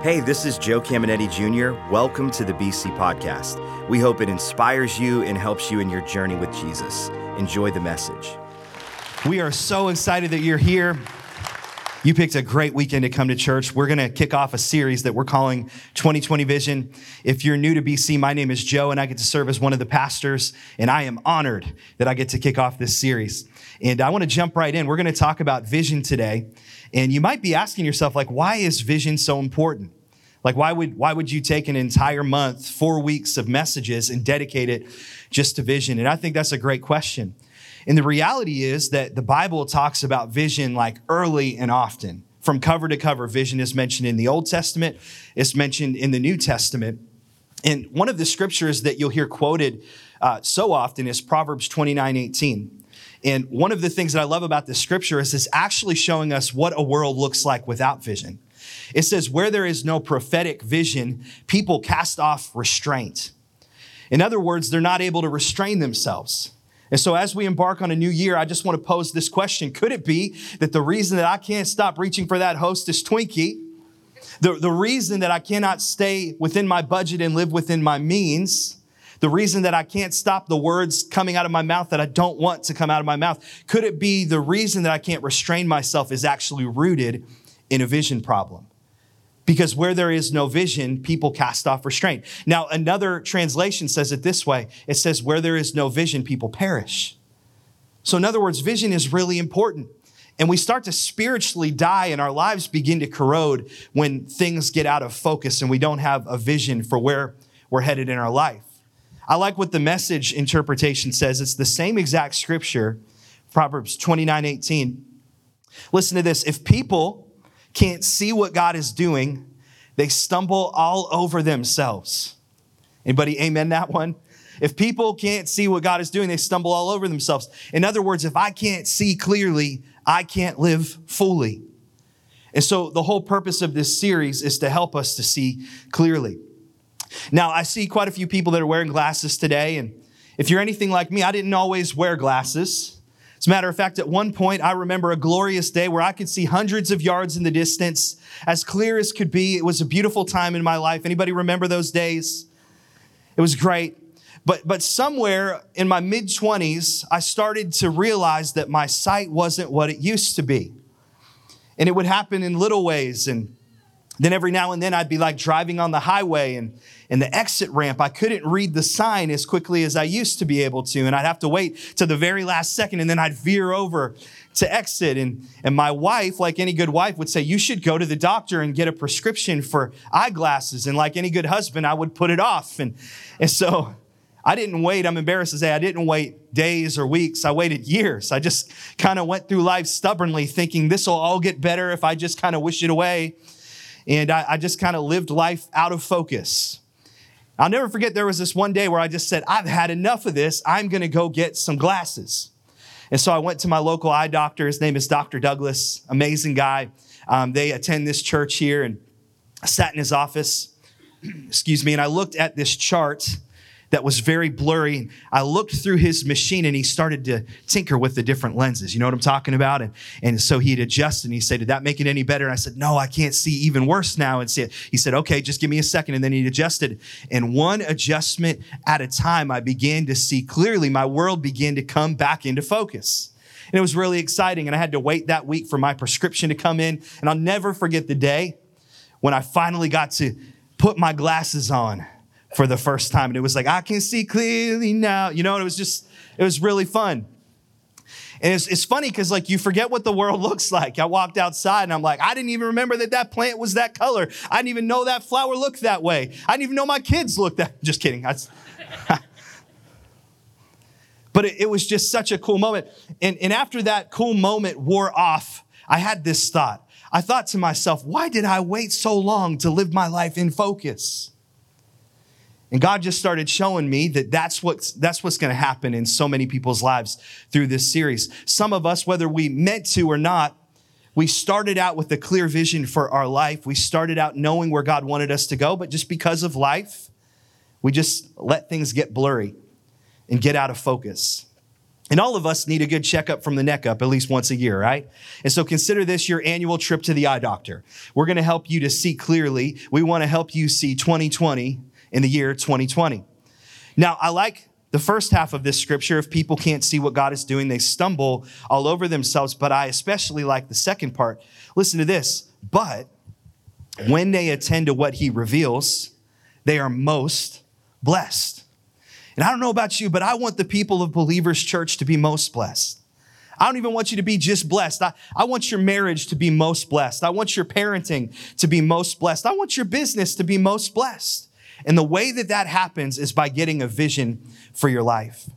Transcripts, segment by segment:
Hey, this is Joe Cameneti Jr. Welcome to the BC Podcast. We hope it inspires you and helps you in your journey with Jesus. Enjoy the message. We are so excited that you're here. You picked a great weekend to come to church. We're going to kick off a series that we're calling 2020 Vision. If you're new to BC, my name is Joe and I get to serve as one of the pastors, and I am honored that I get to kick off this series. And I want to jump right in. We're going to talk about vision today. And you might be asking yourself, like, why is vision so important? Like, why would, why would you take an entire month, four weeks of messages, and dedicate it just to vision? And I think that's a great question. And the reality is that the Bible talks about vision like early and often. From cover to cover, vision is mentioned in the Old Testament, it's mentioned in the New Testament. And one of the scriptures that you'll hear quoted uh, so often is Proverbs 29 18. And one of the things that I love about this scripture is it's actually showing us what a world looks like without vision. It says, where there is no prophetic vision, people cast off restraint. In other words, they're not able to restrain themselves. And so, as we embark on a new year, I just want to pose this question. Could it be that the reason that I can't stop reaching for that hostess Twinkie, the, the reason that I cannot stay within my budget and live within my means, the reason that I can't stop the words coming out of my mouth that I don't want to come out of my mouth, could it be the reason that I can't restrain myself is actually rooted in a vision problem? Because where there is no vision, people cast off restraint. Now, another translation says it this way it says, Where there is no vision, people perish. So, in other words, vision is really important. And we start to spiritually die and our lives begin to corrode when things get out of focus and we don't have a vision for where we're headed in our life. I like what the message interpretation says. It's the same exact scripture, Proverbs 29 18. Listen to this. If people can't see what God is doing, they stumble all over themselves. Anybody amen that one? If people can't see what God is doing, they stumble all over themselves. In other words, if I can't see clearly, I can't live fully. And so the whole purpose of this series is to help us to see clearly. Now, I see quite a few people that are wearing glasses today, and if you're anything like me, I didn't always wear glasses. As a matter of fact, at one point, I remember a glorious day where I could see hundreds of yards in the distance, as clear as could be. It was a beautiful time in my life. Anybody remember those days? It was great. But, but somewhere in my mid 20s, I started to realize that my sight wasn't what it used to be. And it would happen in little ways. And then every now and then I'd be like driving on the highway and in the exit ramp, I couldn't read the sign as quickly as I used to be able to. And I'd have to wait to the very last second and then I'd veer over to exit. And, and my wife, like any good wife, would say, You should go to the doctor and get a prescription for eyeglasses. And like any good husband, I would put it off. And, and so I didn't wait. I'm embarrassed to say I didn't wait days or weeks. I waited years. I just kind of went through life stubbornly thinking this will all get better if I just kind of wish it away. And I, I just kind of lived life out of focus. I'll never forget there was this one day where I just said, I've had enough of this. I'm going to go get some glasses. And so I went to my local eye doctor. His name is Dr. Douglas, amazing guy. Um, they attend this church here and I sat in his office, excuse me, and I looked at this chart that was very blurry. I looked through his machine and he started to tinker with the different lenses. You know what I'm talking about? And, and so he'd adjust and he said, Did that make it any better? And I said, No, I can't see even worse now. And he said, Okay, just give me a second. And then he adjusted. And one adjustment at a time, I began to see clearly. My world began to come back into focus. And it was really exciting. And I had to wait that week for my prescription to come in. And I'll never forget the day when I finally got to put my glasses on for the first time. And it was like, I can see clearly now. You know, and it was just, it was really fun. And it's, it's funny because like you forget what the world looks like. I walked outside and I'm like, I didn't even remember that that plant was that color. I didn't even know that flower looked that way. I didn't even know my kids looked that. Just kidding. but it, it was just such a cool moment. And, and after that cool moment wore off, I had this thought. I thought to myself, why did I wait so long to live my life in focus? And God just started showing me that that's what's, that's what's going to happen in so many people's lives through this series. Some of us, whether we meant to or not, we started out with a clear vision for our life. We started out knowing where God wanted us to go, but just because of life, we just let things get blurry and get out of focus. And all of us need a good checkup from the neck up at least once a year, right? And so consider this your annual trip to the eye doctor. We're going to help you to see clearly. We want to help you see 2020 in the year 2020. Now, I like the first half of this scripture. If people can't see what God is doing, they stumble all over themselves. But I especially like the second part. Listen to this. But when they attend to what he reveals, they are most blessed. And I don't know about you, but I want the people of Believers Church to be most blessed. I don't even want you to be just blessed. I, I want your marriage to be most blessed. I want your parenting to be most blessed. I want your business to be most blessed. And the way that that happens is by getting a vision for your life.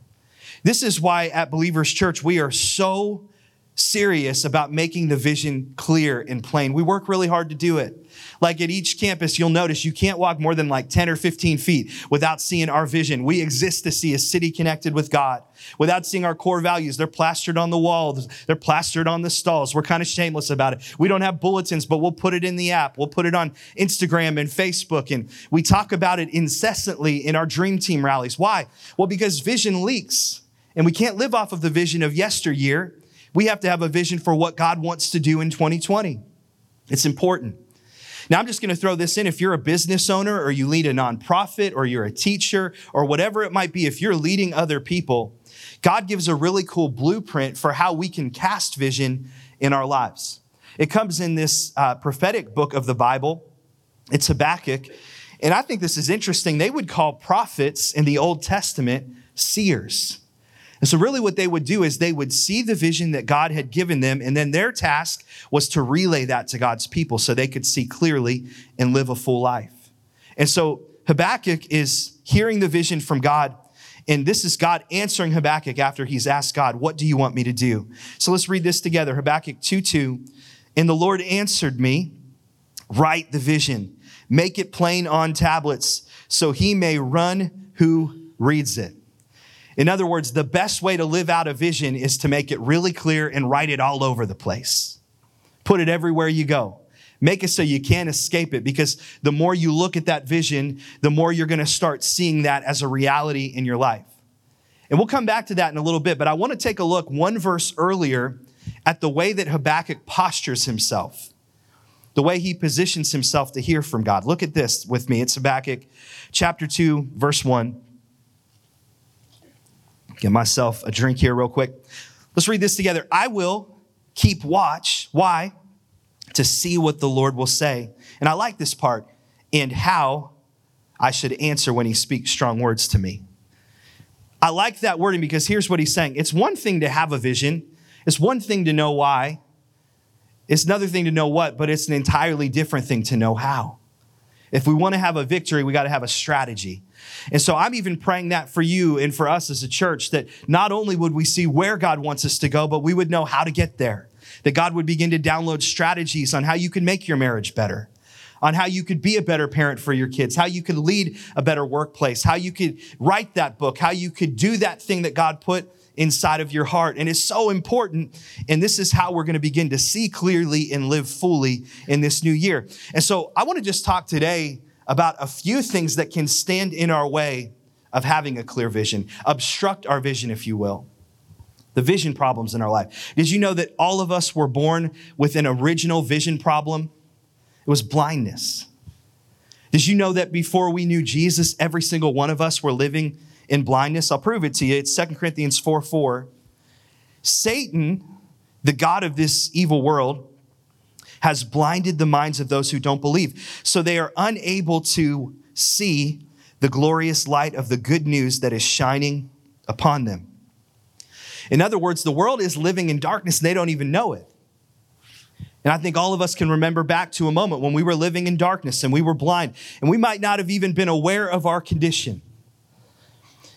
This is why at Believers Church, we are so serious about making the vision clear and plain. We work really hard to do it. Like at each campus, you'll notice you can't walk more than like 10 or 15 feet without seeing our vision. We exist to see a city connected with God. Without seeing our core values, they're plastered on the walls, they're plastered on the stalls. We're kind of shameless about it. We don't have bulletins, but we'll put it in the app. We'll put it on Instagram and Facebook, and we talk about it incessantly in our dream team rallies. Why? Well, because vision leaks, and we can't live off of the vision of yesteryear. We have to have a vision for what God wants to do in 2020. It's important. Now, I'm just going to throw this in. If you're a business owner or you lead a nonprofit or you're a teacher or whatever it might be, if you're leading other people, God gives a really cool blueprint for how we can cast vision in our lives. It comes in this uh, prophetic book of the Bible. It's Habakkuk. And I think this is interesting. They would call prophets in the Old Testament seers. And so, really, what they would do is they would see the vision that God had given them, and then their task was to relay that to God's people so they could see clearly and live a full life. And so, Habakkuk is hearing the vision from God, and this is God answering Habakkuk after he's asked God, What do you want me to do? So, let's read this together Habakkuk 2 2. And the Lord answered me, Write the vision, make it plain on tablets, so he may run who reads it. In other words, the best way to live out a vision is to make it really clear and write it all over the place. Put it everywhere you go. Make it so you can't escape it because the more you look at that vision, the more you're going to start seeing that as a reality in your life. And we'll come back to that in a little bit, but I want to take a look one verse earlier at the way that Habakkuk postures himself, the way he positions himself to hear from God. Look at this with me. It's Habakkuk chapter 2, verse 1. Get myself a drink here, real quick. Let's read this together. I will keep watch. Why? To see what the Lord will say. And I like this part and how I should answer when he speaks strong words to me. I like that wording because here's what he's saying it's one thing to have a vision, it's one thing to know why, it's another thing to know what, but it's an entirely different thing to know how. If we want to have a victory, we got to have a strategy. And so I'm even praying that for you and for us as a church that not only would we see where God wants us to go, but we would know how to get there. That God would begin to download strategies on how you can make your marriage better, on how you could be a better parent for your kids, how you could lead a better workplace, how you could write that book, how you could do that thing that God put inside of your heart. And it's so important. And this is how we're going to begin to see clearly and live fully in this new year. And so I want to just talk today about a few things that can stand in our way of having a clear vision, obstruct our vision, if you will. The vision problems in our life. Did you know that all of us were born with an original vision problem? It was blindness. Did you know that before we knew Jesus, every single one of us were living in blindness? I'll prove it to you. It's 2 Corinthians 4 4. Satan, the God of this evil world, has blinded the minds of those who don't believe. So they are unable to see the glorious light of the good news that is shining upon them. In other words, the world is living in darkness and they don't even know it. And I think all of us can remember back to a moment when we were living in darkness and we were blind and we might not have even been aware of our condition.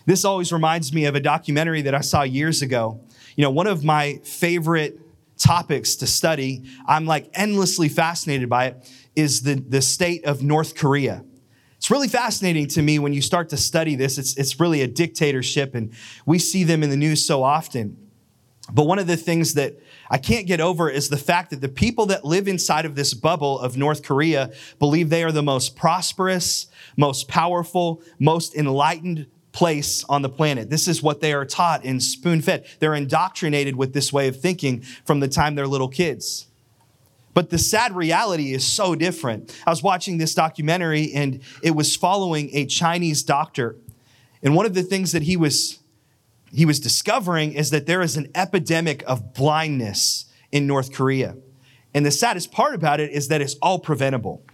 This always reminds me of a documentary that I saw years ago. You know, one of my favorite topics to study, I'm like endlessly fascinated by it, is the, the state of North Korea. It's really fascinating to me when you start to study this. It's, it's really a dictatorship, and we see them in the news so often. But one of the things that I can't get over is the fact that the people that live inside of this bubble of North Korea believe they are the most prosperous, most powerful, most enlightened place on the planet. This is what they are taught and spoon fed. They're indoctrinated with this way of thinking from the time they're little kids. But the sad reality is so different. I was watching this documentary and it was following a Chinese doctor. And one of the things that he was he was discovering is that there is an epidemic of blindness in North Korea. And the saddest part about it is that it's all preventable.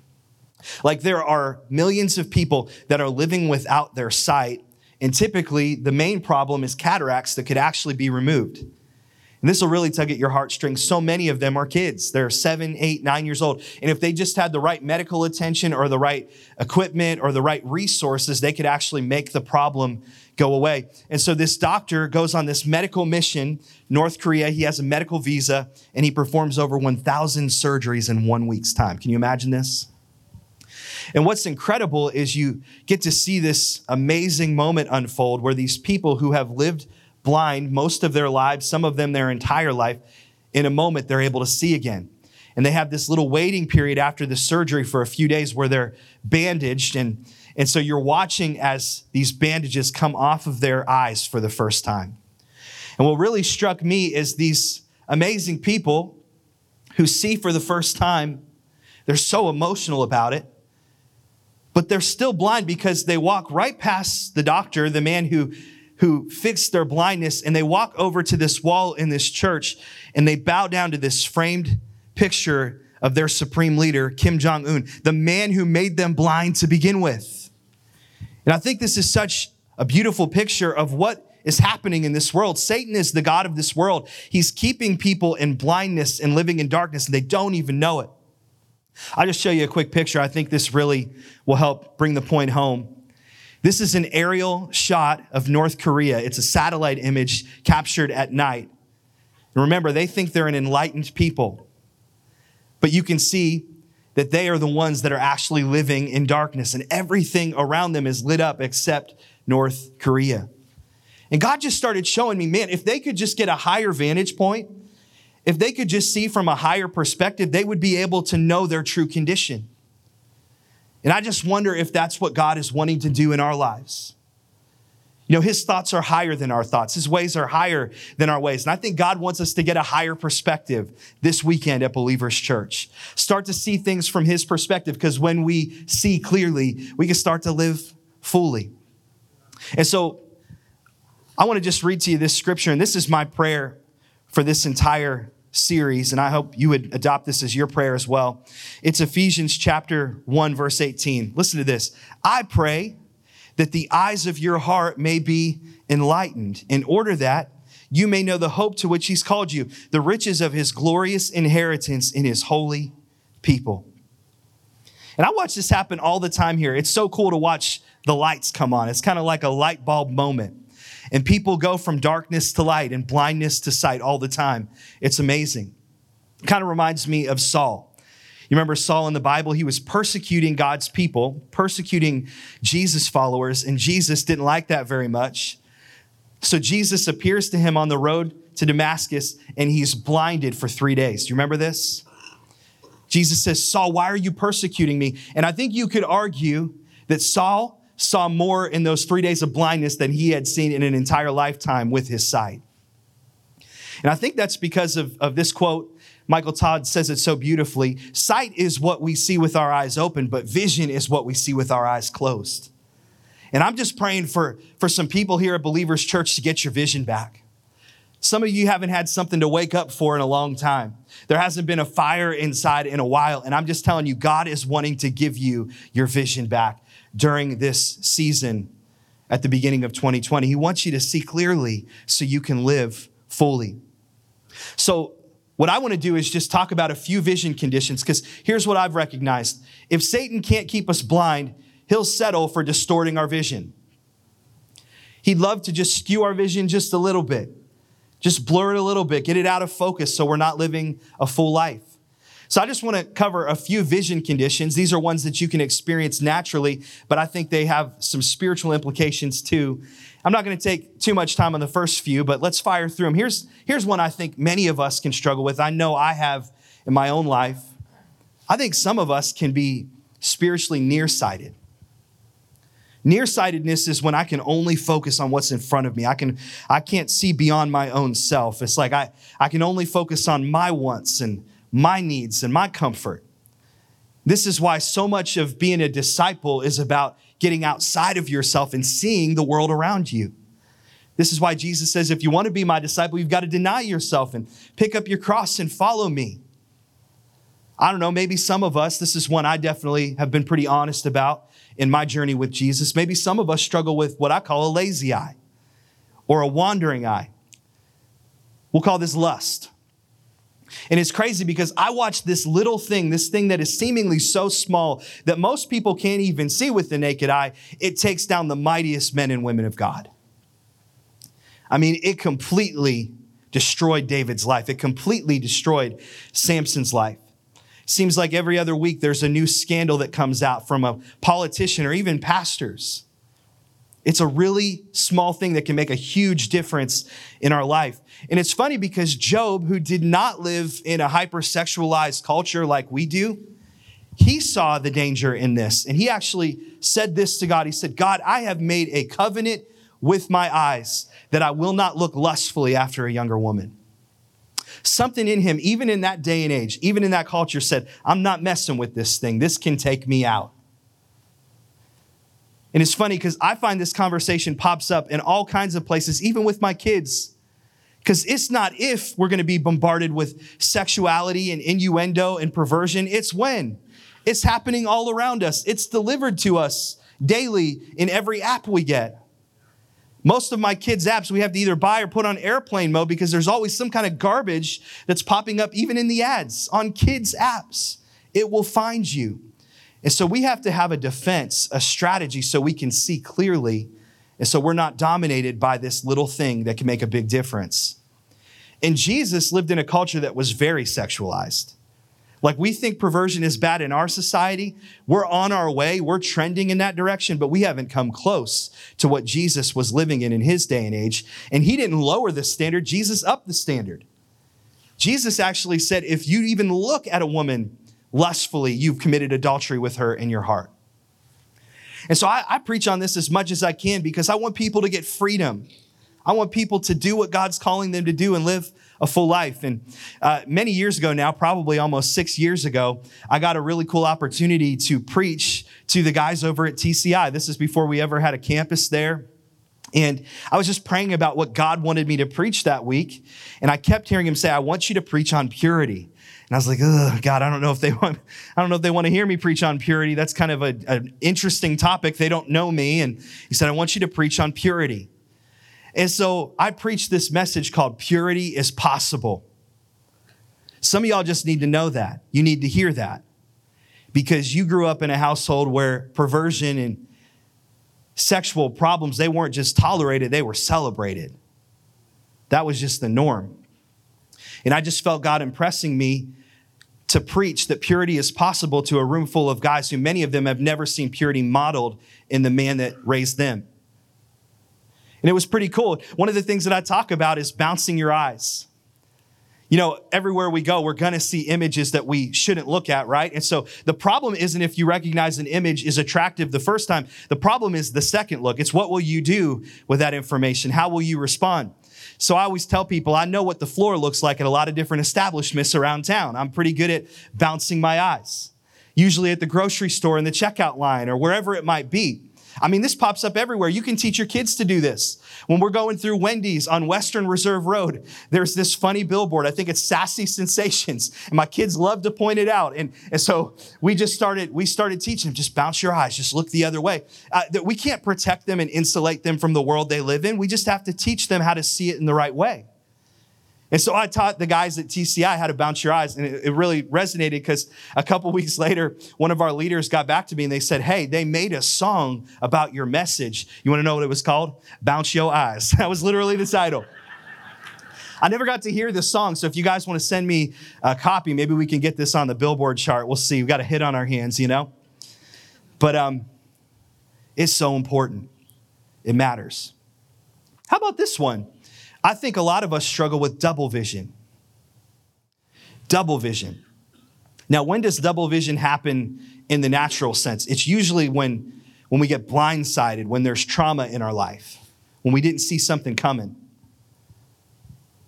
Like there are millions of people that are living without their sight, and typically the main problem is cataracts that could actually be removed. And this will really tug at your heartstrings. So many of them are kids. They're seven, eight, nine years old. And if they just had the right medical attention or the right equipment or the right resources, they could actually make the problem go away. And so this doctor goes on this medical mission, North Korea. He has a medical visa and he performs over 1,000 surgeries in one week's time. Can you imagine this? And what's incredible is you get to see this amazing moment unfold where these people who have lived blind most of their lives, some of them their entire life, in a moment they're able to see again. And they have this little waiting period after the surgery for a few days where they're bandaged. And, and so you're watching as these bandages come off of their eyes for the first time. And what really struck me is these amazing people who see for the first time, they're so emotional about it, but they're still blind because they walk right past the doctor, the man who who fixed their blindness and they walk over to this wall in this church and they bow down to this framed picture of their supreme leader, Kim Jong un, the man who made them blind to begin with. And I think this is such a beautiful picture of what is happening in this world. Satan is the God of this world. He's keeping people in blindness and living in darkness, and they don't even know it. I'll just show you a quick picture. I think this really will help bring the point home. This is an aerial shot of North Korea. It's a satellite image captured at night. And remember, they think they're an enlightened people. But you can see that they are the ones that are actually living in darkness, and everything around them is lit up except North Korea. And God just started showing me, man, if they could just get a higher vantage point, if they could just see from a higher perspective, they would be able to know their true condition. And I just wonder if that's what God is wanting to do in our lives. You know, his thoughts are higher than our thoughts. His ways are higher than our ways. And I think God wants us to get a higher perspective this weekend at Believers Church. Start to see things from his perspective because when we see clearly, we can start to live fully. And so I want to just read to you this scripture, and this is my prayer for this entire series, and I hope you would adopt this as your prayer as well. It's Ephesians chapter 1, verse 18. Listen to this. I pray that the eyes of your heart may be enlightened, in order that you may know the hope to which he's called you, the riches of his glorious inheritance in his holy people. And I watch this happen all the time here. It's so cool to watch the lights come on. It's kind of like a light bulb moment. And people go from darkness to light and blindness to sight all the time. It's amazing. It kind of reminds me of Saul. You remember Saul in the Bible? He was persecuting God's people, persecuting Jesus' followers, and Jesus didn't like that very much. So Jesus appears to him on the road to Damascus, and he's blinded for three days. Do you remember this? Jesus says, Saul, why are you persecuting me? And I think you could argue that Saul saw more in those three days of blindness than he had seen in an entire lifetime with his sight. And I think that's because of, of this quote. Michael Todd says it so beautifully sight is what we see with our eyes open, but vision is what we see with our eyes closed. And I'm just praying for, for some people here at Believers Church to get your vision back. Some of you haven't had something to wake up for in a long time. There hasn't been a fire inside in a while. And I'm just telling you, God is wanting to give you your vision back during this season at the beginning of 2020. He wants you to see clearly so you can live fully. So, what I want to do is just talk about a few vision conditions because here's what I've recognized. If Satan can't keep us blind, he'll settle for distorting our vision. He'd love to just skew our vision just a little bit, just blur it a little bit, get it out of focus so we're not living a full life. So I just want to cover a few vision conditions. These are ones that you can experience naturally, but I think they have some spiritual implications too. I'm not going to take too much time on the first few, but let's fire through them. Here's, here's one I think many of us can struggle with. I know I have in my own life. I think some of us can be spiritually nearsighted. Nearsightedness is when I can only focus on what's in front of me. I can I can't see beyond my own self. It's like I, I can only focus on my wants and my needs and my comfort. This is why so much of being a disciple is about getting outside of yourself and seeing the world around you. This is why Jesus says, if you want to be my disciple, you've got to deny yourself and pick up your cross and follow me. I don't know, maybe some of us, this is one I definitely have been pretty honest about in my journey with Jesus. Maybe some of us struggle with what I call a lazy eye or a wandering eye. We'll call this lust. And it's crazy because I watch this little thing, this thing that is seemingly so small that most people can't even see with the naked eye. It takes down the mightiest men and women of God. I mean, it completely destroyed David's life, it completely destroyed Samson's life. Seems like every other week there's a new scandal that comes out from a politician or even pastors. It's a really small thing that can make a huge difference in our life. And it's funny because Job, who did not live in a hypersexualized culture like we do, he saw the danger in this. And he actually said this to God. He said, God, I have made a covenant with my eyes that I will not look lustfully after a younger woman. Something in him, even in that day and age, even in that culture, said, I'm not messing with this thing. This can take me out. And it's funny because I find this conversation pops up in all kinds of places, even with my kids. Because it's not if we're going to be bombarded with sexuality and innuendo and perversion, it's when. It's happening all around us, it's delivered to us daily in every app we get. Most of my kids' apps we have to either buy or put on airplane mode because there's always some kind of garbage that's popping up, even in the ads on kids' apps. It will find you. And so we have to have a defense, a strategy so we can see clearly. And so we're not dominated by this little thing that can make a big difference. And Jesus lived in a culture that was very sexualized. Like we think perversion is bad in our society. We're on our way. We're trending in that direction, but we haven't come close to what Jesus was living in in his day and age. And he didn't lower the standard. Jesus upped the standard. Jesus actually said, if you even look at a woman lustfully, you've committed adultery with her in your heart. And so I, I, preach on this as much as I can because I want people to get freedom. I want people to do what God's calling them to do and live a full life. And uh, many years ago now, probably almost six years ago, I got a really cool opportunity to preach to the guys over at TCI. This is before we ever had a campus there. And I was just praying about what God wanted me to preach that week. And I kept hearing him say, I want you to preach on purity. And I was like, God, I don't know if they want, I don't know if they want to hear me preach on purity. That's kind of a, an interesting topic. They don't know me. And he said, I want you to preach on purity. And so I preached this message called Purity is Possible. Some of y'all just need to know that. You need to hear that because you grew up in a household where perversion and sexual problems, they weren't just tolerated, they were celebrated. That was just the norm. And I just felt God impressing me to preach that purity is possible to a room full of guys who many of them have never seen purity modeled in the man that raised them. And it was pretty cool. One of the things that I talk about is bouncing your eyes. You know, everywhere we go, we're going to see images that we shouldn't look at, right? And so the problem isn't if you recognize an image is attractive the first time. The problem is the second look. It's what will you do with that information? How will you respond? So I always tell people I know what the floor looks like at a lot of different establishments around town. I'm pretty good at bouncing my eyes, usually at the grocery store in the checkout line or wherever it might be. I mean, this pops up everywhere. You can teach your kids to do this. When we're going through Wendy's on Western Reserve Road, there's this funny billboard. I think it's Sassy Sensations. And my kids love to point it out. And, and so we just started, we started teaching them, just bounce your eyes, just look the other way. Uh, that we can't protect them and insulate them from the world they live in. We just have to teach them how to see it in the right way. And so I taught the guys at TCI how to bounce your eyes. And it, it really resonated because a couple weeks later, one of our leaders got back to me and they said, Hey, they made a song about your message. You want to know what it was called? Bounce Your Eyes. That was literally the title. I never got to hear this song. So if you guys want to send me a copy, maybe we can get this on the billboard chart. We'll see. We've got a hit on our hands, you know? But um, it's so important. It matters. How about this one? I think a lot of us struggle with double vision. Double vision. Now, when does double vision happen in the natural sense? It's usually when when we get blindsided, when there's trauma in our life, when we didn't see something coming.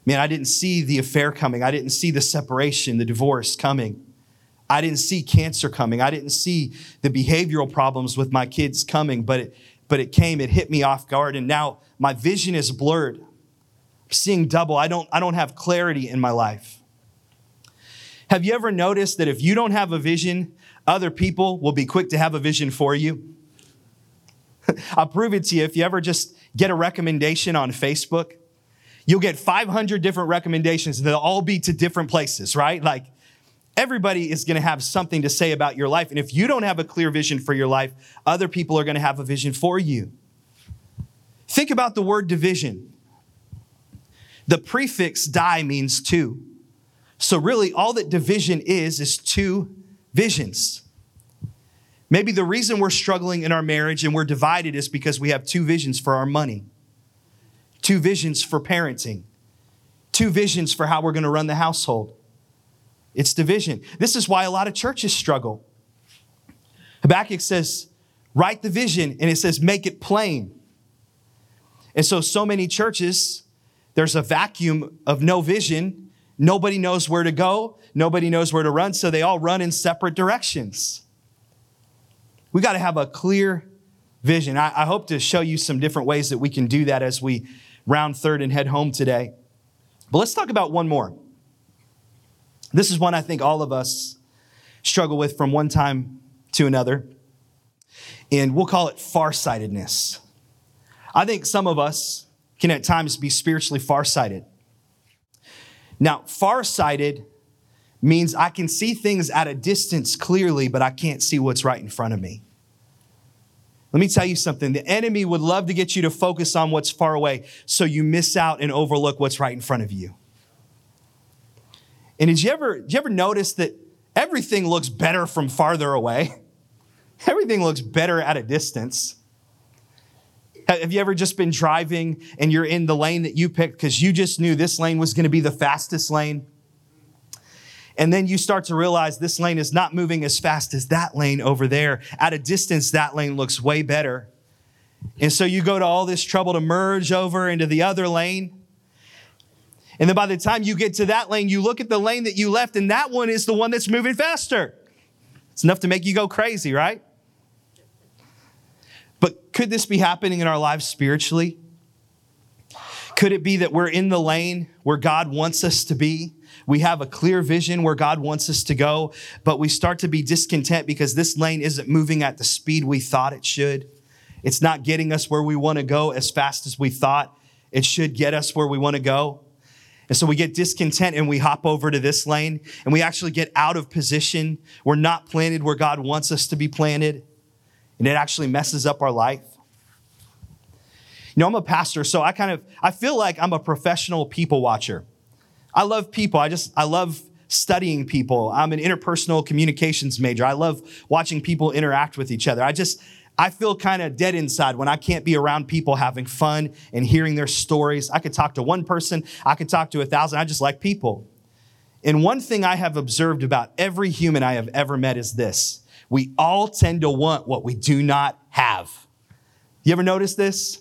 Man, I didn't see the affair coming. I didn't see the separation, the divorce coming. I didn't see cancer coming. I didn't see the behavioral problems with my kids coming, but it, but it came, it hit me off guard, and now my vision is blurred. Seeing double. I don't, I don't have clarity in my life. Have you ever noticed that if you don't have a vision, other people will be quick to have a vision for you? I'll prove it to you. If you ever just get a recommendation on Facebook, you'll get 500 different recommendations, and they'll all be to different places, right? Like everybody is going to have something to say about your life. And if you don't have a clear vision for your life, other people are going to have a vision for you. Think about the word division. The prefix die means two. So, really, all that division is, is two visions. Maybe the reason we're struggling in our marriage and we're divided is because we have two visions for our money, two visions for parenting, two visions for how we're going to run the household. It's division. This is why a lot of churches struggle. Habakkuk says, write the vision, and it says, make it plain. And so, so many churches, there's a vacuum of no vision. Nobody knows where to go. Nobody knows where to run. So they all run in separate directions. We got to have a clear vision. I, I, hope to show you some different ways that we can do that as we round third and head home today. But let's talk about one more. This is one I think all of us struggle with from one time to another. And we'll call it farsightedness. I think some of us can at times be spiritually farsighted. Now, farsighted means I can see things at a distance clearly, but I can't see what's right in front of me. Let me tell you something. The enemy would love to get you to focus on what's far away so you miss out and overlook what's right in front of you. And did you ever, did you ever notice that everything looks better from farther away? Everything looks better at a distance. Have you ever just been driving and you're in the lane that you picked because you just knew this lane was going to be the fastest lane? And then you start to realize this lane is not moving as fast as that lane over there. At a distance, that lane looks way better. And so you go to all this trouble to merge over into the other lane. And then by the time you get to that lane, you look at the lane that you left, and that one is the one that's moving faster. It's enough to make you go crazy, right? But could this be happening in our lives spiritually? Could it be that we're in the lane where God wants us to be? We have a clear vision where God wants us to go, but we start to be discontent because this lane isn't moving at the speed we thought it should. It's not getting us where we want to go as fast as we thought it should get us where we want to go. And so we get discontent and we hop over to this lane and we actually get out of position. We're not planted where God wants us to be planted. And it actually messes up our life. You know, I'm a pastor, so I kind of I feel like I'm a professional people watcher. I love people. I just I love studying people. I'm an interpersonal communications major. I love watching people interact with each other. I just I feel kind of dead inside when I can't be around people having fun and hearing their stories. I could talk to one person, I could talk to a thousand. I just like people. And one thing I have observed about every human I have ever met is this we all tend to want what we do not have. You ever notice this?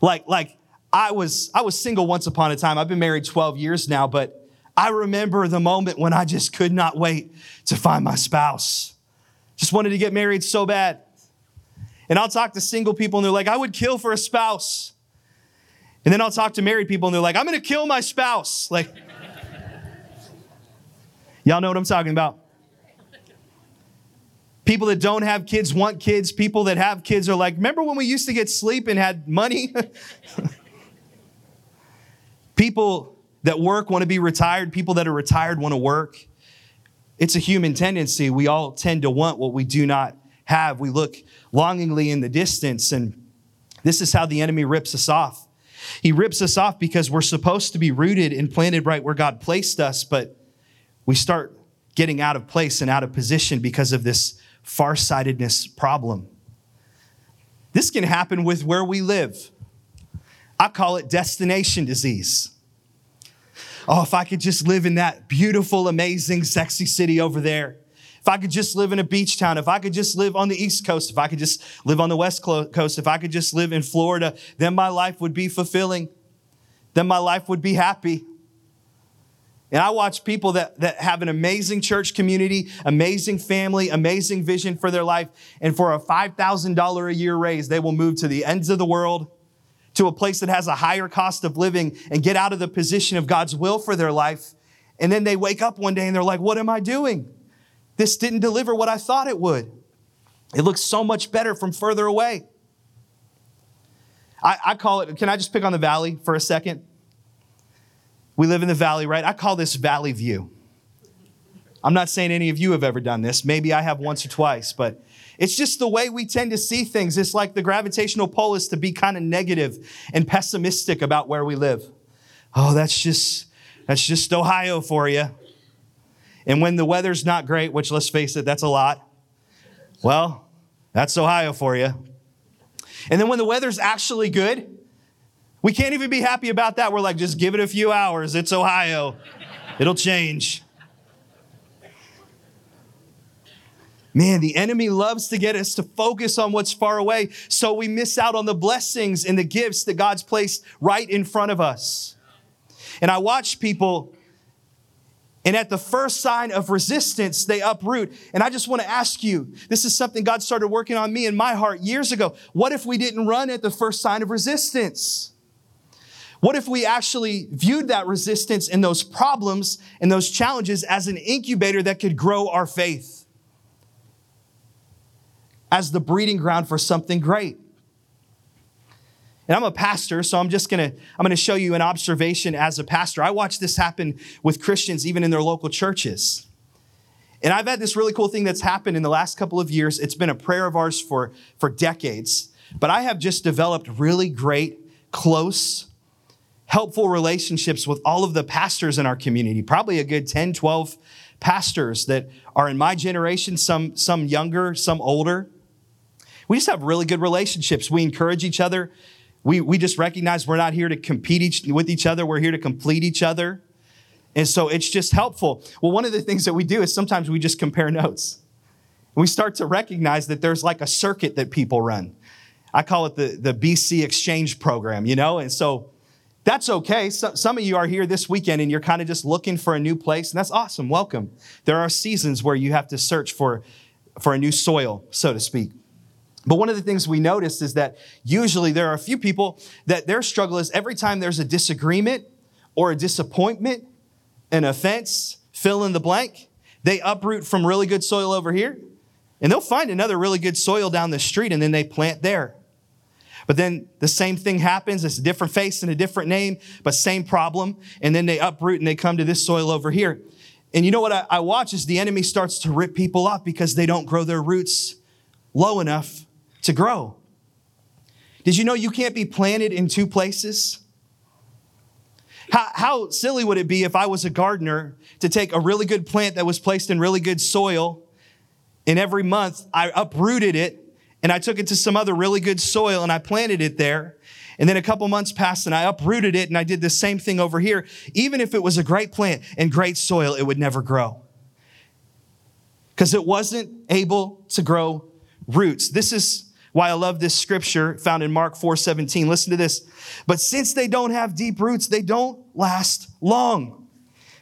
Like, like I was I was single once upon a time. I've been married 12 years now, but I remember the moment when I just could not wait to find my spouse. Just wanted to get married so bad. And I'll talk to single people and they're like, I would kill for a spouse. And then I'll talk to married people and they're like, I'm gonna kill my spouse. Like, y'all know what I'm talking about. People that don't have kids want kids. People that have kids are like, remember when we used to get sleep and had money? people that work want to be retired. People that are retired want to work. It's a human tendency. We all tend to want what we do not have. We look longingly in the distance, and this is how the enemy rips us off. He rips us off because we're supposed to be rooted and planted right where God placed us, but we start getting out of place and out of position because of this farsightedness problem. This can happen with where we live. I call it destination disease. Oh, if I could just live in that beautiful, amazing, sexy city over there. If I could just live in a beach town, if I could just live on the East Coast, if I could just live on the West Coast, if I could just live in Florida, then my life would be fulfilling. Then my life would be happy. And I watch people that, that have an amazing church community, amazing family, amazing vision for their life. And for a $5,000 a year raise, they will move to the ends of the world, to a place that has a higher cost of living, and get out of the position of God's will for their life. And then they wake up one day and they're like, What am I doing? This didn't deliver what I thought it would. It looks so much better from further away. I, I call it, can I just pick on the valley for a second? We live in the valley, right? I call this valley view. I'm not saying any of you have ever done this. Maybe I have once or twice, but it's just the way we tend to see things. It's like the gravitational pull is to be kind of negative and pessimistic about where we live. Oh, that's just that's just Ohio for you. And when the weather's not great, which let's face it, that's a lot. Well, that's Ohio for you. And then when the weather's actually good, we can't even be happy about that. We're like, just give it a few hours. It's Ohio, it'll change. Man, the enemy loves to get us to focus on what's far away so we miss out on the blessings and the gifts that God's placed right in front of us. And I watch people, and at the first sign of resistance, they uproot. And I just want to ask you this is something God started working on me in my heart years ago. What if we didn't run at the first sign of resistance? What if we actually viewed that resistance and those problems and those challenges as an incubator that could grow our faith? As the breeding ground for something great. And I'm a pastor, so I'm just gonna, I'm gonna show you an observation as a pastor. I watch this happen with Christians even in their local churches. And I've had this really cool thing that's happened in the last couple of years. It's been a prayer of ours for, for decades. But I have just developed really great, close, helpful relationships with all of the pastors in our community, probably a good 10, 12 pastors that are in my generation, some, some younger, some older. We just have really good relationships. We encourage each other. We, we just recognize we're not here to compete each, with each other, we're here to complete each other. And so it's just helpful. Well, one of the things that we do is sometimes we just compare notes. We start to recognize that there's like a circuit that people run. I call it the, the BC exchange program, you know? And so that's okay. So, some of you are here this weekend and you're kind of just looking for a new place, and that's awesome. Welcome. There are seasons where you have to search for, for a new soil, so to speak. But one of the things we notice is that usually there are a few people that their struggle is every time there's a disagreement or a disappointment, an offense, fill in the blank, they uproot from really good soil over here and they'll find another really good soil down the street and then they plant there. But then the same thing happens. It's a different face and a different name, but same problem. And then they uproot and they come to this soil over here. And you know what I, I watch is the enemy starts to rip people up because they don't grow their roots low enough to grow. Did you know you can't be planted in two places? How, how, silly would it be if I was a gardener to take a really good plant that was placed in really good soil, and every month I uprooted it and I took it to some other really good soil and I planted it there. And then a couple months passed and I uprooted it and I did the same thing over here. Even if it was a great plant and great soil, it would never grow because it wasn't able to grow roots. This is why I love this scripture found in Mark 4:17. Listen to this. But since they don't have deep roots, they don't last long.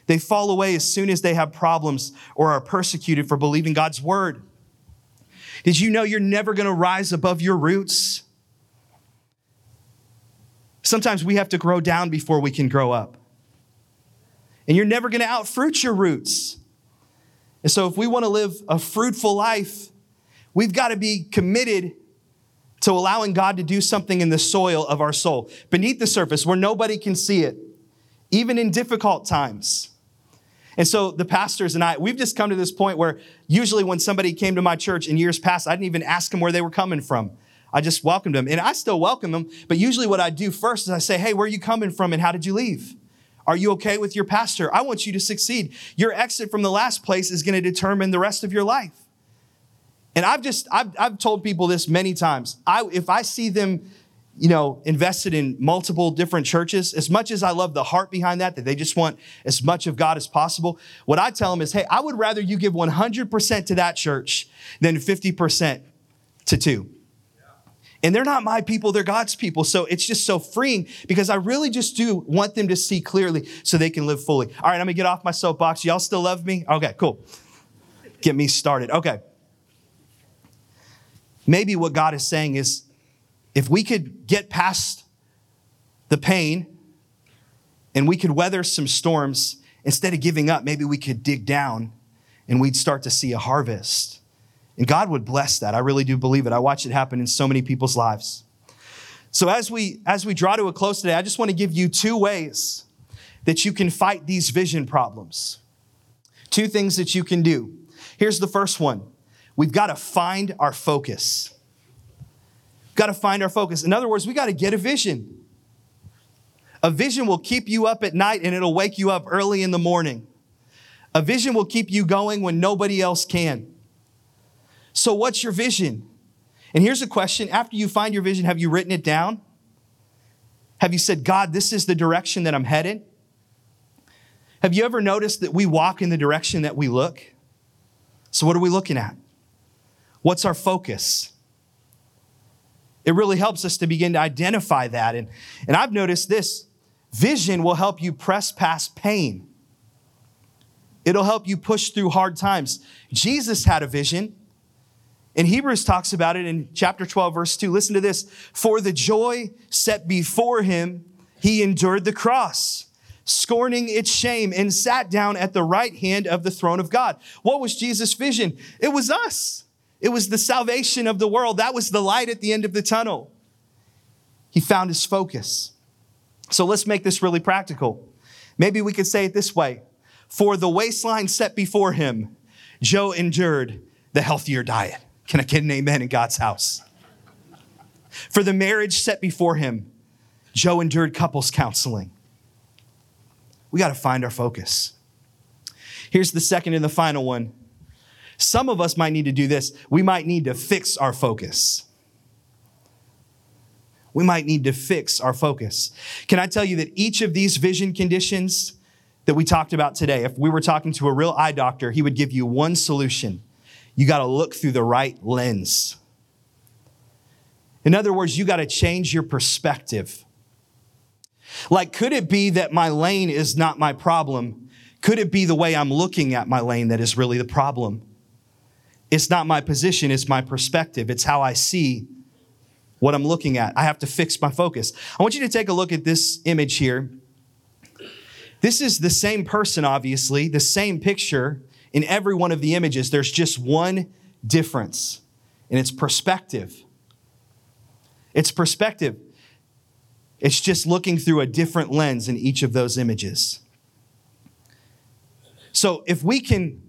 They fall away as soon as they have problems or are persecuted for believing God's word. Did you know you're never going to rise above your roots? Sometimes we have to grow down before we can grow up. And you're never going to outfruit your roots. And so, if we want to live a fruitful life, we've got to be committed to allowing God to do something in the soil of our soul, beneath the surface where nobody can see it, even in difficult times. And so the pastors and I, we've just come to this point where usually when somebody came to my church in years past, I didn't even ask them where they were coming from. I just welcomed them. And I still welcome them. But usually what I do first is I say, hey, where are you coming from and how did you leave? Are you okay with your pastor? I want you to succeed. Your exit from the last place is going to determine the rest of your life. And I've just, I've, I've told people this many times. I, if I see them you know, invested in multiple different churches. As much as I love the heart behind that, that they just want as much of God as possible, what I tell them is, hey, I would rather you give 100% to that church than 50% to two. And they're not my people, they're God's people. So it's just so freeing because I really just do want them to see clearly so they can live fully. All right, I'm gonna get off my soapbox. Y'all still love me? Okay, cool. Get me started. Okay. Maybe what God is saying is if we could get past the pain and we could weather some storms, instead of giving up, maybe we could dig down and we'd start to see a harvest. And God would bless that. I really do believe it. I watch it happen in so many people's lives. So as we as we draw to a close today, I just want to give you two ways that you can fight these vision problems. Two things that you can do. Here's the first one. We've got to find our focus. Got to find our focus. In other words, we got to get a vision. A vision will keep you up at night and it'll wake you up early in the morning. A vision will keep you going when nobody else can. So, what's your vision? And here's a question after you find your vision, have you written it down? Have you said, God, this is the direction that I'm headed? Have you ever noticed that we walk in the direction that we look? So, what are we looking at? What's our focus? It really helps us to begin to identify that. And, and I've noticed this vision will help you press past pain, it'll help you push through hard times. Jesus had a vision. And Hebrews talks about it in chapter 12, verse 2. Listen to this. For the joy set before him, he endured the cross, scorning its shame, and sat down at the right hand of the throne of God. What was Jesus' vision? It was us. It was the salvation of the world. That was the light at the end of the tunnel. He found his focus. So let's make this really practical. Maybe we could say it this way For the waistline set before him, Joe endured the healthier diet. Can I get an amen in God's house? For the marriage set before him, Joe endured couples counseling. We got to find our focus. Here's the second and the final one some of us might need to do this. We might need to fix our focus. We might need to fix our focus. Can I tell you that each of these vision conditions that we talked about today, if we were talking to a real eye doctor, he would give you one solution. You got to look through the right lens. In other words, you got to change your perspective. Like, could it be that my lane is not my problem? Could it be the way I'm looking at my lane that is really the problem? It's not my position, it's my perspective. It's how I see what I'm looking at. I have to fix my focus. I want you to take a look at this image here. This is the same person, obviously, the same picture in every one of the images. There's just one difference, and it's perspective. It's perspective. It's just looking through a different lens in each of those images. So if we can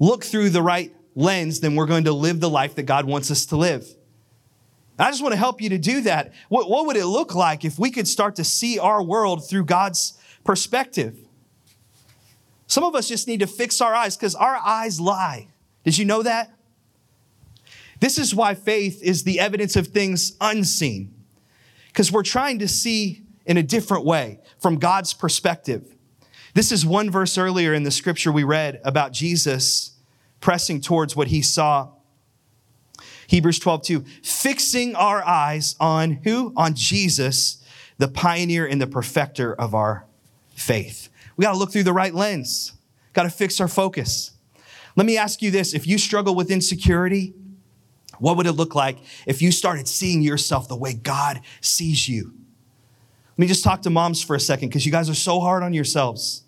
look through the right lens, then we're going to live the life that God wants us to live. And I just want to help you to do that. What, what would it look like if we could start to see our world through God's perspective? Some of us just need to fix our eyes because our eyes lie. Did you know that? This is why faith is the evidence of things unseen, because we're trying to see in a different way from God's perspective. This is one verse earlier in the scripture we read about Jesus pressing towards what he saw. Hebrews 12, 2, fixing our eyes on who? On Jesus, the pioneer and the perfecter of our faith. We got to look through the right lens, got to fix our focus. Let me ask you this if you struggle with insecurity, what would it look like if you started seeing yourself the way God sees you? Let me just talk to moms for a second because you guys are so hard on yourselves.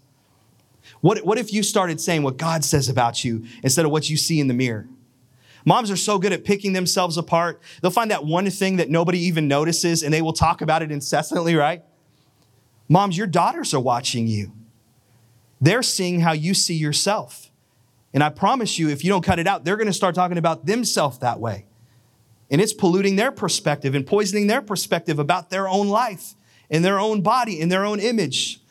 What, what if you started saying what God says about you instead of what you see in the mirror? Moms are so good at picking themselves apart. They'll find that one thing that nobody even notices and they will talk about it incessantly, right? Moms, your daughters are watching you. They're seeing how you see yourself. And I promise you, if you don't cut it out, they're going to start talking about themselves that way. And it's polluting their perspective and poisoning their perspective about their own life and their own body and their own image.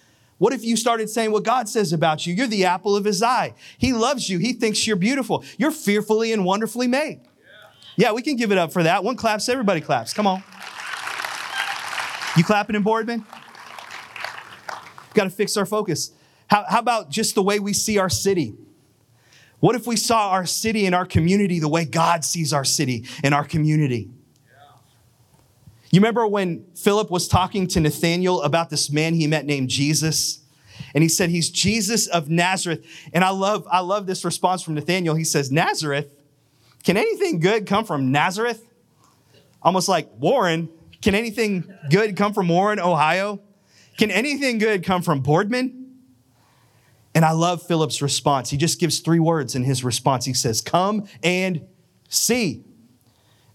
What if you started saying what God says about you? You're the apple of his eye. He loves you. He thinks you're beautiful. You're fearfully and wonderfully made. Yeah, we can give it up for that. One claps, everybody claps. Come on. You clapping in Boardman? Got to fix our focus. How, how about just the way we see our city? What if we saw our city and our community the way God sees our city and our community? You remember when Philip was talking to Nathanael about this man he met named Jesus? And he said, He's Jesus of Nazareth. And I love, I love this response from Nathanael. He says, Nazareth? Can anything good come from Nazareth? Almost like Warren. Can anything good come from Warren, Ohio? Can anything good come from Boardman? And I love Philip's response. He just gives three words in his response. He says, Come and see.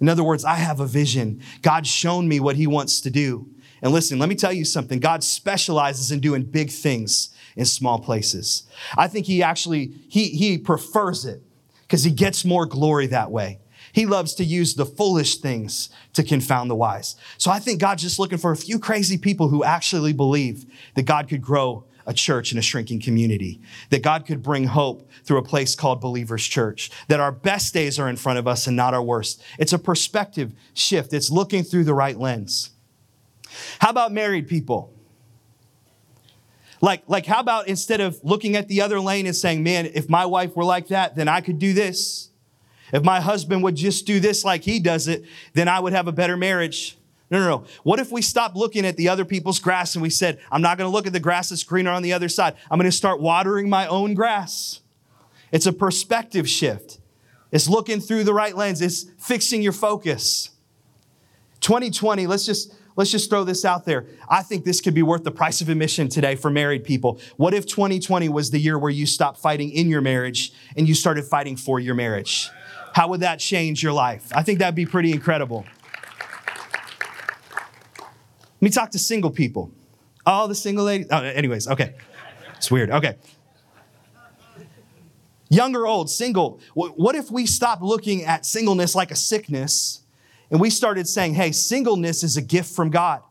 In other words, I have a vision. God's shown me what he wants to do. And listen, let me tell you something. God specializes in doing big things in small places. I think he actually he he prefers it because he gets more glory that way. He loves to use the foolish things to confound the wise. So I think God's just looking for a few crazy people who actually believe that God could grow a church in a shrinking community, that God could bring hope through a place called Believers Church, that our best days are in front of us and not our worst. It's a perspective shift, it's looking through the right lens. How about married people? Like, like, how about instead of looking at the other lane and saying, man, if my wife were like that, then I could do this. If my husband would just do this like he does it, then I would have a better marriage. No, no, no. What if we stopped looking at the other people's grass and we said, I'm not going to look at the grass that's greener on the other side. I'm going to start watering my own grass. It's a perspective shift. It's looking through the right lens. It's fixing your focus. 2020, let's just let's just throw this out there. I think this could be worth the price of admission today for married people. What if 2020 was the year where you stopped fighting in your marriage and you started fighting for your marriage? How would that change your life? I think that'd be pretty incredible. Let me talk to single people. All the single ladies. Oh, anyways, okay. It's weird. Okay. Young or old, single. What if we stopped looking at singleness like a sickness and we started saying, hey, singleness is a gift from God?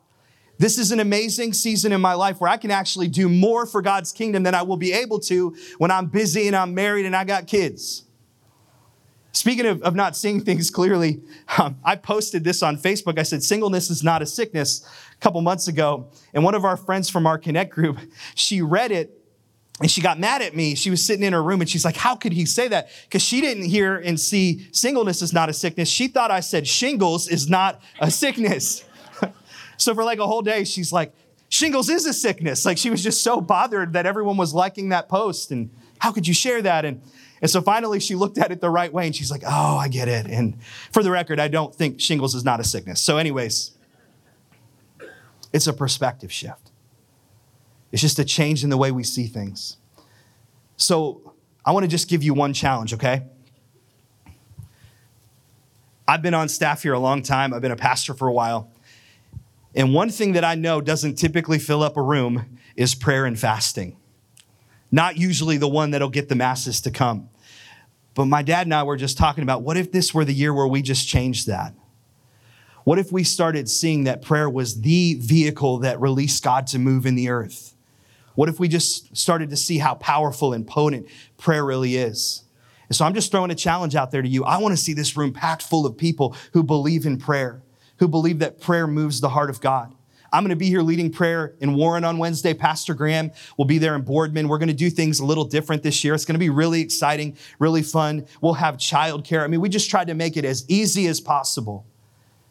This is an amazing season in my life where I can actually do more for God's kingdom than I will be able to when I'm busy and I'm married and I got kids. Speaking of, of not seeing things clearly, um, I posted this on Facebook. I said, singleness is not a sickness a couple months ago. And one of our friends from our Connect group, she read it and she got mad at me. She was sitting in her room and she's like, How could he say that? Because she didn't hear and see singleness is not a sickness. She thought I said shingles is not a sickness. so for like a whole day, she's like, Shingles is a sickness. Like she was just so bothered that everyone was liking that post. And how could you share that? And and so finally, she looked at it the right way and she's like, oh, I get it. And for the record, I don't think shingles is not a sickness. So, anyways, it's a perspective shift. It's just a change in the way we see things. So, I want to just give you one challenge, okay? I've been on staff here a long time, I've been a pastor for a while. And one thing that I know doesn't typically fill up a room is prayer and fasting not usually the one that'll get the masses to come. But my dad and I were just talking about what if this were the year where we just changed that? What if we started seeing that prayer was the vehicle that released God to move in the earth? What if we just started to see how powerful and potent prayer really is? And so I'm just throwing a challenge out there to you. I want to see this room packed full of people who believe in prayer, who believe that prayer moves the heart of God. I'm going to be here leading prayer in Warren on Wednesday. Pastor Graham will be there in Boardman. We're going to do things a little different this year. It's going to be really exciting, really fun. We'll have childcare. I mean, we just tried to make it as easy as possible.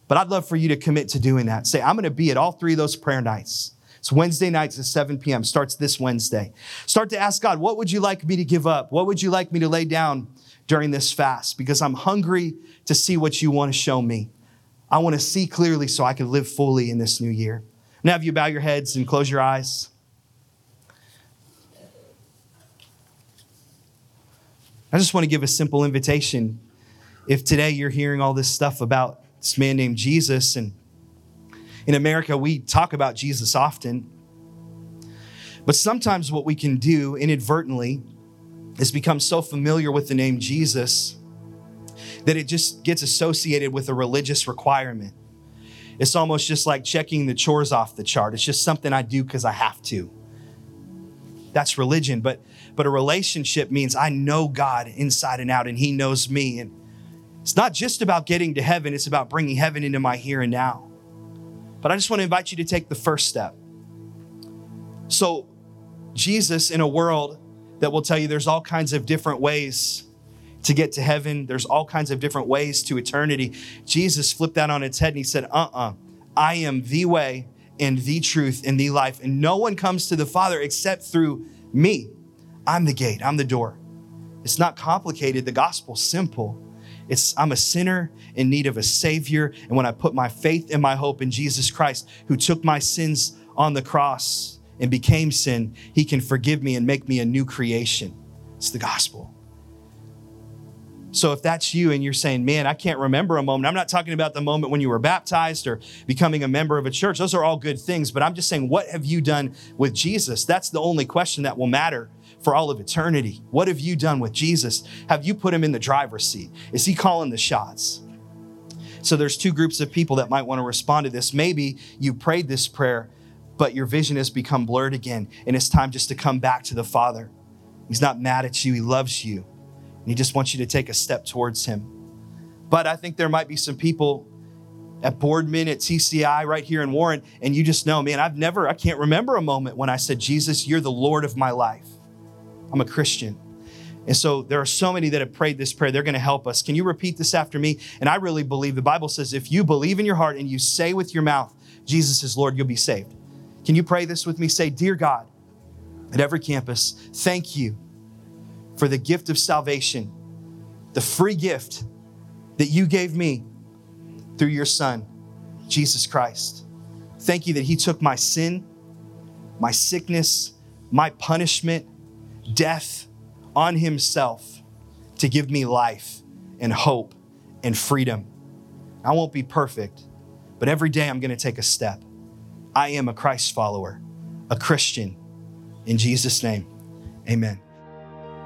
But I'd love for you to commit to doing that. Say, I'm going to be at all three of those prayer nights. It's Wednesday nights at 7 p.m. Starts this Wednesday. Start to ask God, what would you like me to give up? What would you like me to lay down during this fast? Because I'm hungry to see what you want to show me. I want to see clearly so I can live fully in this new year. Now, have you bow your heads and close your eyes. I just want to give a simple invitation. If today you're hearing all this stuff about this man named Jesus, and in America, we talk about Jesus often, but sometimes what we can do inadvertently is become so familiar with the name Jesus that it just gets associated with a religious requirement. It's almost just like checking the chores off the chart. It's just something I do because I have to. That's religion, but but a relationship means I know God inside and out and he knows me and it's not just about getting to heaven, it's about bringing heaven into my here and now. But I just want to invite you to take the first step. So, Jesus, in a world that will tell you there's all kinds of different ways to get to heaven, there's all kinds of different ways to eternity, Jesus flipped that on its head and he said, uh uh-uh, uh, I am the way and the truth and the life. And no one comes to the Father except through me. I'm the gate, I'm the door. It's not complicated, the gospel's simple. It's I'm a sinner in need of a savior. And when I put my faith and my hope in Jesus Christ, who took my sins on the cross and became sin, he can forgive me and make me a new creation. It's the gospel. So if that's you and you're saying, man, I can't remember a moment, I'm not talking about the moment when you were baptized or becoming a member of a church. Those are all good things, but I'm just saying, what have you done with Jesus? That's the only question that will matter for all of eternity. What have you done with Jesus? Have you put him in the driver's seat? Is he calling the shots? So there's two groups of people that might want to respond to this. Maybe you prayed this prayer, but your vision has become blurred again, and it's time just to come back to the Father. He's not mad at you, he loves you. And he just wants you to take a step towards him. But I think there might be some people at Boardman, at TCI, right here in Warren, and you just know, man, I've never, I can't remember a moment when I said, Jesus, you're the Lord of my life. I'm a Christian. And so there are so many that have prayed this prayer. They're going to help us. Can you repeat this after me? And I really believe the Bible says if you believe in your heart and you say with your mouth, Jesus is Lord, you'll be saved. Can you pray this with me? Say, Dear God, at every campus, thank you for the gift of salvation, the free gift that you gave me through your Son, Jesus Christ. Thank you that He took my sin, my sickness, my punishment, death on Himself to give me life and hope and freedom. I won't be perfect, but every day I'm going to take a step. I am a Christ follower, a Christian. In Jesus' name, amen.